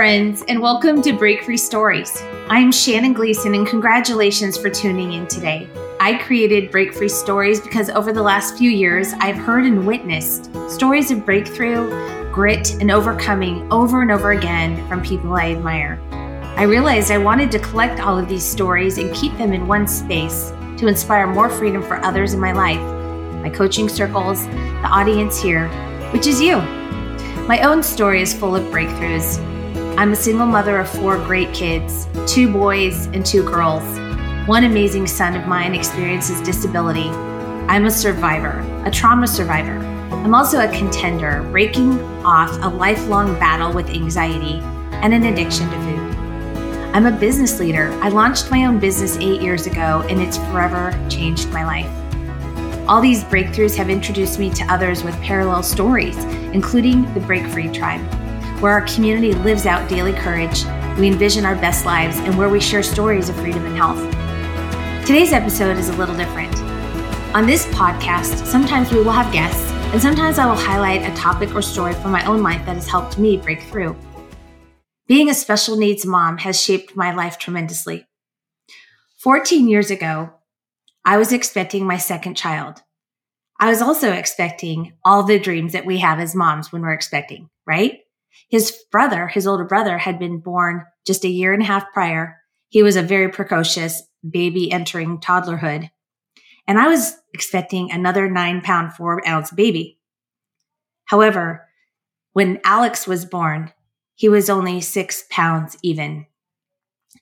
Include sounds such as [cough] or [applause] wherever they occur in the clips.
friends, and welcome to Break Free Stories. I'm Shannon Gleason, and congratulations for tuning in today. I created Break Free Stories because over the last few years, I've heard and witnessed stories of breakthrough, grit, and overcoming over and over again from people I admire. I realized I wanted to collect all of these stories and keep them in one space to inspire more freedom for others in my life, my coaching circles, the audience here, which is you. My own story is full of breakthroughs. I'm a single mother of four great kids two boys and two girls. One amazing son of mine experiences disability. I'm a survivor, a trauma survivor. I'm also a contender, breaking off a lifelong battle with anxiety and an addiction to food. I'm a business leader. I launched my own business eight years ago, and it's forever changed my life. All these breakthroughs have introduced me to others with parallel stories, including the Break Free Tribe, where our community lives out daily courage, we envision our best lives, and where we share stories of freedom and health. Today's episode is a little different. On this podcast, sometimes we will have guests, and sometimes I will highlight a topic or story from my own life that has helped me break through. Being a special needs mom has shaped my life tremendously. 14 years ago, I was expecting my second child. I was also expecting all the dreams that we have as moms when we're expecting, right? His brother, his older brother, had been born just a year and a half prior. He was a very precocious baby entering toddlerhood. And I was expecting another nine pound, four ounce baby. However, when Alex was born, he was only six pounds even.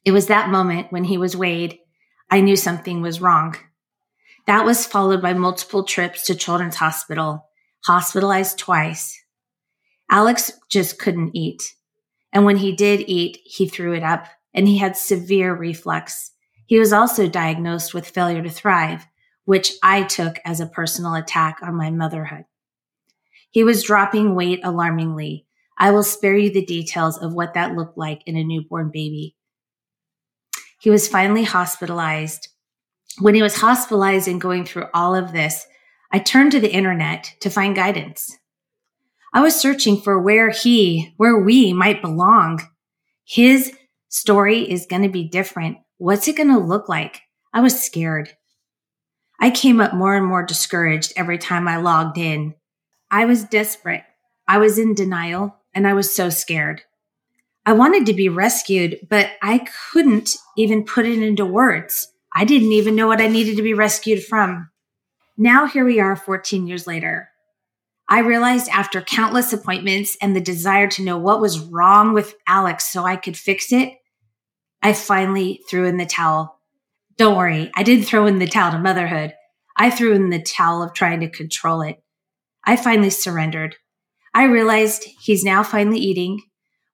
It was that moment when he was weighed, I knew something was wrong. That was followed by multiple trips to Children's Hospital, hospitalized twice. Alex just couldn't eat. And when he did eat, he threw it up and he had severe reflux. He was also diagnosed with failure to thrive, which I took as a personal attack on my motherhood. He was dropping weight alarmingly. I will spare you the details of what that looked like in a newborn baby. He was finally hospitalized when he was hospitalized and going through all of this, I turned to the internet to find guidance. I was searching for where he, where we might belong. His story is going to be different. What's it going to look like? I was scared. I came up more and more discouraged every time I logged in. I was desperate. I was in denial and I was so scared. I wanted to be rescued, but I couldn't even put it into words. I didn't even know what I needed to be rescued from. Now here we are 14 years later. I realized after countless appointments and the desire to know what was wrong with Alex so I could fix it, I finally threw in the towel. Don't worry, I didn't throw in the towel to motherhood. I threw in the towel of trying to control it. I finally surrendered. I realized he's now finally eating.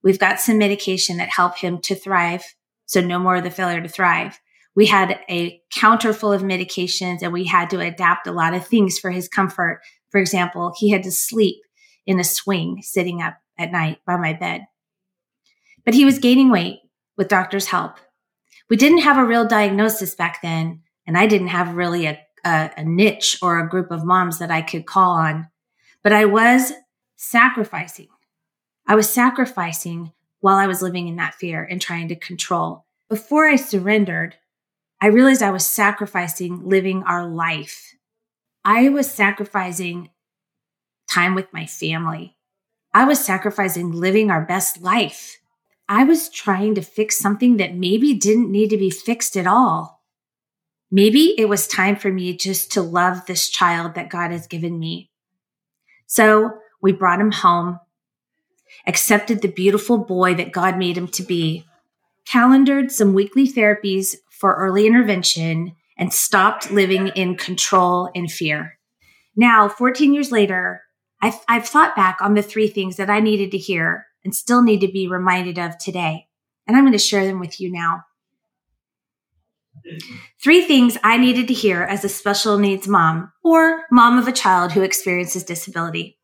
We've got some medication that help him to thrive. So no more of the failure to thrive we had a counter full of medications and we had to adapt a lot of things for his comfort. For example, he had to sleep in a swing sitting up at night by my bed. But he was gaining weight with doctor's help. We didn't have a real diagnosis back then, and I didn't have really a, a, a niche or a group of moms that I could call on. But I was sacrificing. I was sacrificing while I was living in that fear and trying to control. Before I surrendered, I realized I was sacrificing living our life. I was sacrificing time with my family. I was sacrificing living our best life. I was trying to fix something that maybe didn't need to be fixed at all. Maybe it was time for me just to love this child that God has given me. So we brought him home, accepted the beautiful boy that God made him to be, calendared some weekly therapies for early intervention and stopped living in control and fear. Now, 14 years later, I've, I've, thought back on the three things that I needed to hear and still need to be reminded of today. And I'm going to share them with you now. Three things I needed to hear as a special needs mom or mom of a child who experiences disability.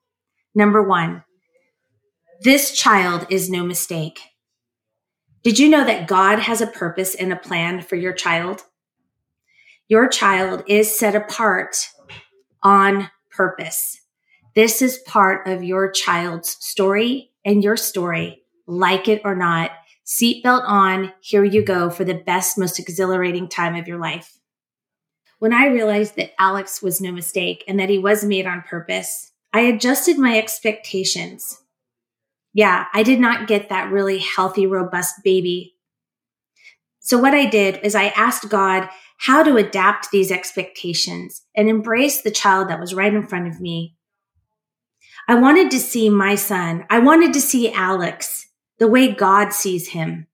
Number one, this child is no mistake. Did you know that God has a purpose and a plan for your child? Your child is set apart on purpose. This is part of your child's story and your story like it or not, seatbelt on, here you go for the best, most exhilarating time of your life. When I realized that Alex was no mistake and that he was made on purpose, I adjusted my expectations. Yeah, I did not get that really healthy, robust baby. So what I did is I asked God how to adapt these expectations and embrace the child that was right in front of me. I wanted to see my son. I wanted to see Alex the way God sees him.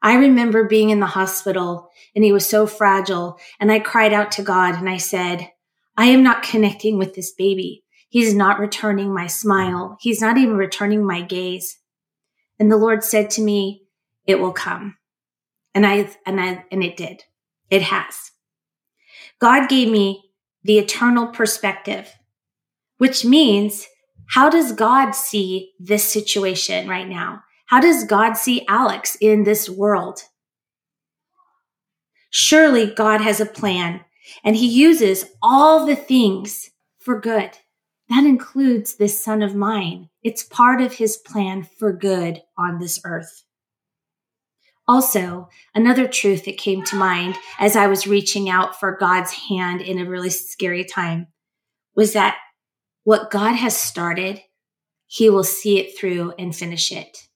I remember being in the hospital and he was so fragile and I cried out to God and I said, I am not connecting with this baby. He's not returning my smile. He's not even returning my gaze. And the Lord said to me, it will come. And I, and I, and it did. It has. God gave me the eternal perspective, which means how does God see this situation right now? How does God see Alex in this world? Surely God has a plan and he uses all the things for good. That includes this son of mine. It's part of his plan for good on this earth. Also, another truth that came to mind as I was reaching out for God's hand in a really scary time was that what God has started, he will see it through and finish it.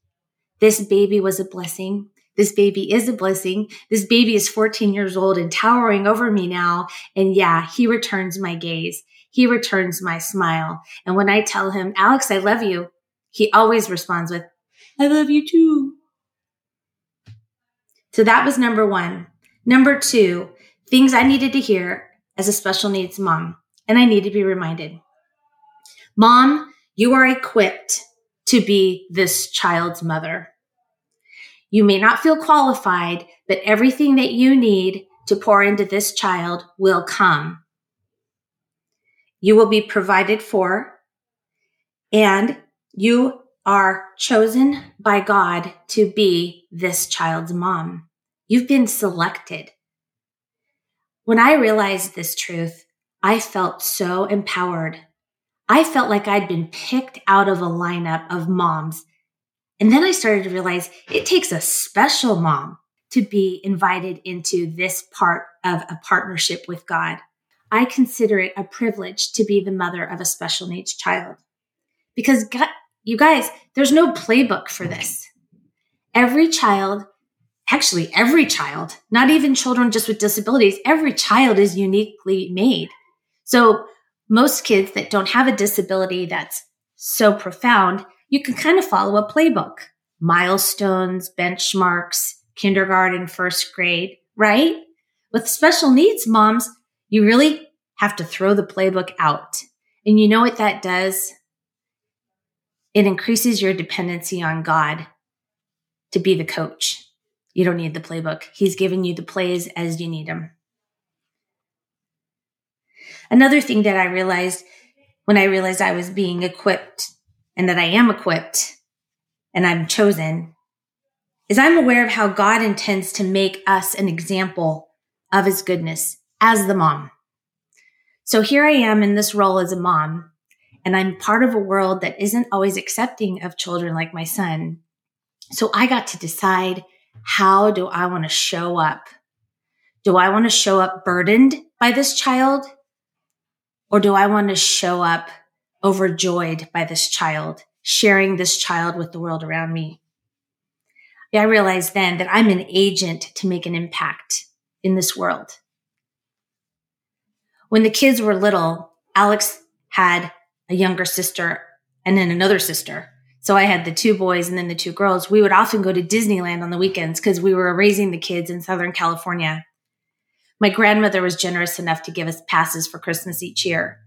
This baby was a blessing. This baby is a blessing. This baby is 14 years old and towering over me now. And yeah, he returns my gaze. He returns my smile. And when I tell him, Alex, I love you, he always responds with, I love you too. So that was number one. Number two, things I needed to hear as a special needs mom. And I need to be reminded. Mom, you are equipped to be this child's mother. You may not feel qualified, but everything that you need to pour into this child will come you will be provided for, and you are chosen by God to be this child's mom. You've been selected. When I realized this truth, I felt so empowered. I felt like I'd been picked out of a lineup of moms. And then I started to realize it takes a special mom to be invited into this part of a partnership with God. I consider it a privilege to be the mother of a special needs child. Because God, you guys, there's no playbook for this. Every child, actually every child, not even children just with disabilities, every child is uniquely made. So most kids that don't have a disability that's so profound, you can kind of follow a playbook. Milestones, benchmarks, kindergarten, first grade, right? With special needs moms, you really have to throw the playbook out. And you know what that does? It increases your dependency on God to be the coach. You don't need the playbook. He's giving you the plays as you need them. Another thing that I realized when I realized I was being equipped and that I am equipped and I'm chosen is I'm aware of how God intends to make us an example of his goodness as the mom. So here I am in this role as a mom, and I'm part of a world that isn't always accepting of children like my son. So I got to decide how do I want to show up? Do I want to show up burdened by this child? Or do I want to show up overjoyed by this child, sharing this child with the world around me? I realized then that I'm an agent to make an impact in this world. When the kids were little, Alex had a younger sister and then another sister. So I had the two boys and then the two girls. We would often go to Disneyland on the weekends because we were raising the kids in Southern California. My grandmother was generous enough to give us passes for Christmas each year.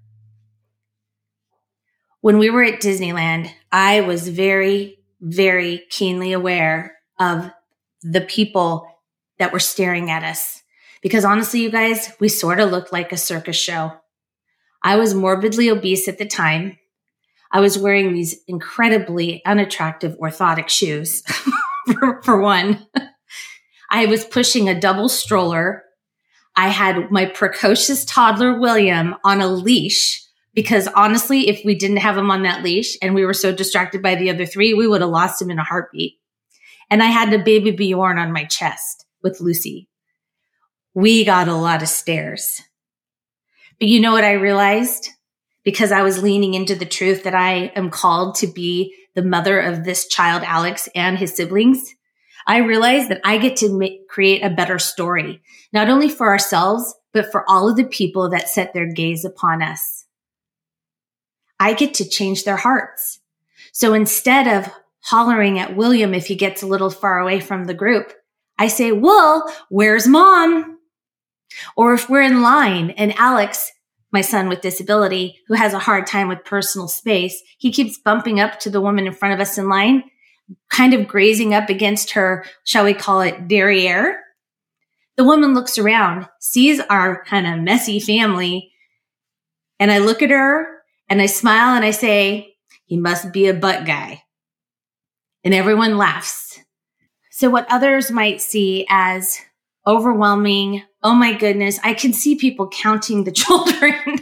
When we were at Disneyland, I was very, very keenly aware of the people that were staring at us because honestly, you guys, we sort of looked like a circus show. I was morbidly obese at the time. I was wearing these incredibly unattractive orthotic shoes, [laughs] for, for one. I was pushing a double stroller. I had my precocious toddler, William, on a leash because honestly, if we didn't have him on that leash and we were so distracted by the other three, we would have lost him in a heartbeat. And I had the baby Bjorn on my chest with Lucy. We got a lot of stares. But you know what I realized? Because I was leaning into the truth that I am called to be the mother of this child, Alex, and his siblings. I realized that I get to make, create a better story, not only for ourselves, but for all of the people that set their gaze upon us. I get to change their hearts. So instead of hollering at William if he gets a little far away from the group, I say, well, where's mom? Or if we're in line and Alex, my son with disability, who has a hard time with personal space, he keeps bumping up to the woman in front of us in line, kind of grazing up against her, shall we call it derriere. The woman looks around, sees our kind of messy family, and I look at her and I smile and I say, he must be a butt guy. And everyone laughs. So what others might see as overwhelming, oh my goodness, I can see people counting the [laughs] children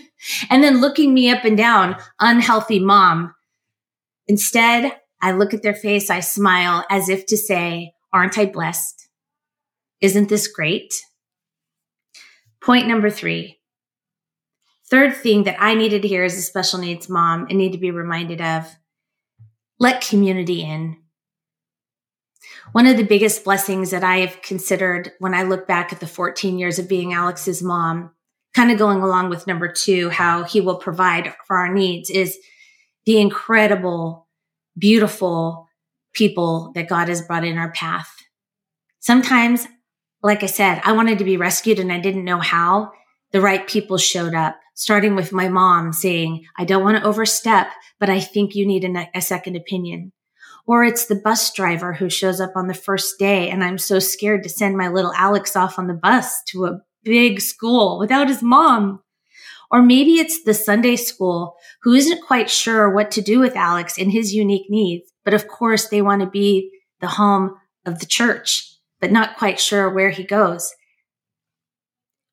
and then looking me up and down, unhealthy mom. Instead, I look at their face, I smile as if to say, aren't I blessed? Isn't this great? Point number three. Third thing that I needed to hear as a special needs mom and need to be reminded of let community in. One of the biggest blessings that I have considered when I look back at the 14 years of being Alex's mom, kind of going along with number two, how he will provide for our needs, is the incredible, beautiful people that God has brought in our path. Sometimes, like I said, I wanted to be rescued and I didn't know how. The right people showed up, starting with my mom saying, I don't want to overstep, but I think you need a, a second opinion or it's the bus driver who shows up on the first day and I'm so scared to send my little Alex off on the bus to a big school without his mom. Or maybe it's the Sunday school who isn't quite sure what to do with Alex and his unique needs. But of course, they want to be the home of the church, but not quite sure where he goes.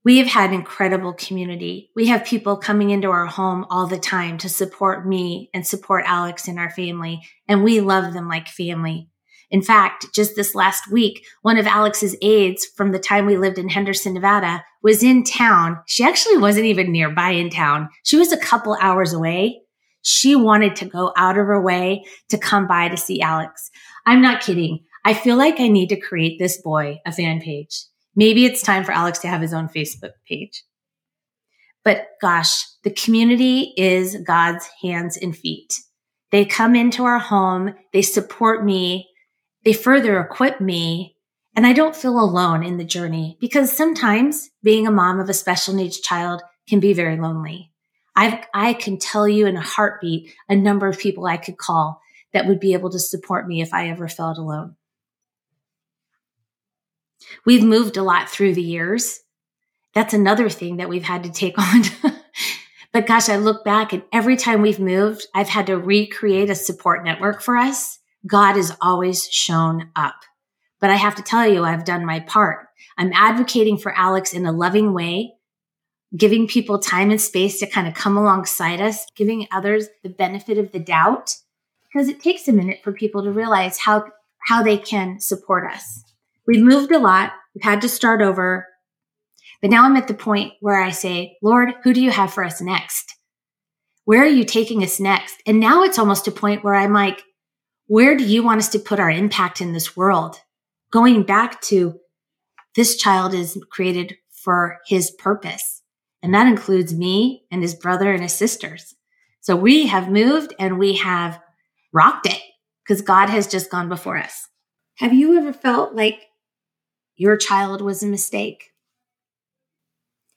We have had incredible community. We have people coming into our home all the time to support me and support Alex and our family. And we love them like family. In fact, just this last week, one of Alex's aides from the time we lived in Henderson, Nevada was in town. She actually wasn't even nearby in town. She was a couple hours away. She wanted to go out of her way to come by to see Alex. I'm not kidding. I feel like I need to create this boy a fan page. Maybe it's time for Alex to have his own Facebook page. But gosh, the community is God's hands and feet. They come into our home, they support me, they further equip me, and I don't feel alone in the journey because sometimes being a mom of a special needs child can be very lonely. i I can tell you in a heartbeat a number of people I could call that would be able to support me if I ever felt alone. We've moved a lot through the years. That's another thing that we've had to take [laughs] on. but gosh, I look back and every time we've moved, I've had to recreate a support network for us. God has always shown up. But I have to tell you, I've done my part. I'm advocating for Alex in a loving way, giving people time and space to kind of come alongside us, giving others the benefit of the doubt, because it takes a minute for people to realize how, how they can support us. We've moved a lot. We've had to start over. But now I'm at the point where I say, Lord, who do you have for us next? Where are you taking us next? And now it's almost a point where I'm like, where do you want us to put our impact in this world? Going back to this child is created for his purpose. And that includes me and his brother and his sisters. So we have moved and we have rocked it because God has just gone before us. Have you ever felt like your child was a mistake?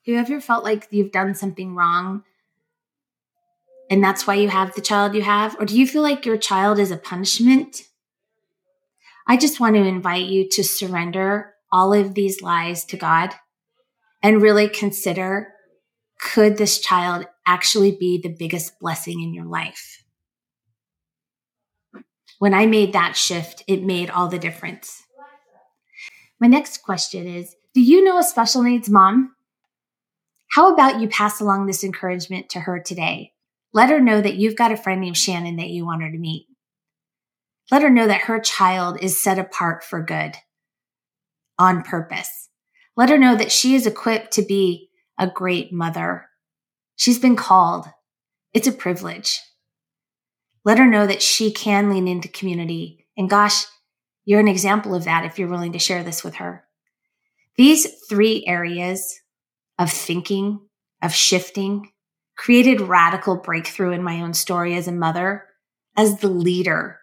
Have you ever felt like you've done something wrong and that's why you have the child you have? Or do you feel like your child is a punishment? I just want to invite you to surrender all of these lies to God and really consider could this child actually be the biggest blessing in your life? When I made that shift, it made all the difference. My next question is Do you know a special needs mom? How about you pass along this encouragement to her today? Let her know that you've got a friend named Shannon that you want her to meet. Let her know that her child is set apart for good on purpose. Let her know that she is equipped to be a great mother. She's been called. It's a privilege. Let her know that she can lean into community. And gosh, you're an example of that if you're willing to share this with her. These three areas of thinking, of shifting, created radical breakthrough in my own story as a mother, as the leader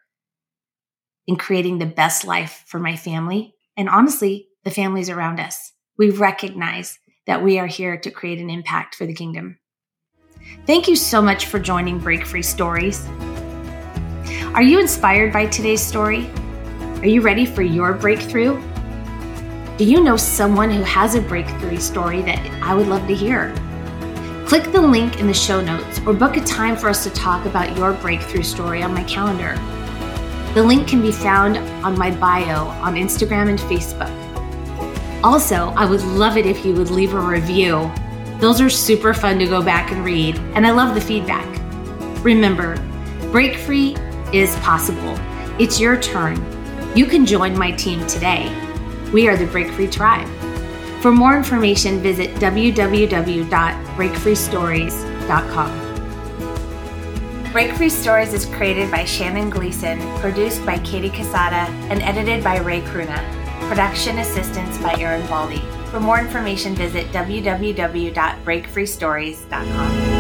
in creating the best life for my family and honestly, the families around us. We recognize that we are here to create an impact for the kingdom. Thank you so much for joining Break Free Stories. Are you inspired by today's story? Are you ready for your breakthrough? Do you know someone who has a breakthrough story that I would love to hear? Click the link in the show notes or book a time for us to talk about your breakthrough story on my calendar. The link can be found on my bio on Instagram and Facebook. Also, I would love it if you would leave a review. Those are super fun to go back and read, and I love the feedback. Remember, break free is possible. It's your turn. You can join my team today. We are the Break Free Tribe. For more information, visit www.breakfreestories.com. Break Free Stories is created by Shannon Gleason, produced by Katie Casada, and edited by Ray Kruna. Production assistance by Aaron Baldy. For more information, visit www.breakfreestories.com.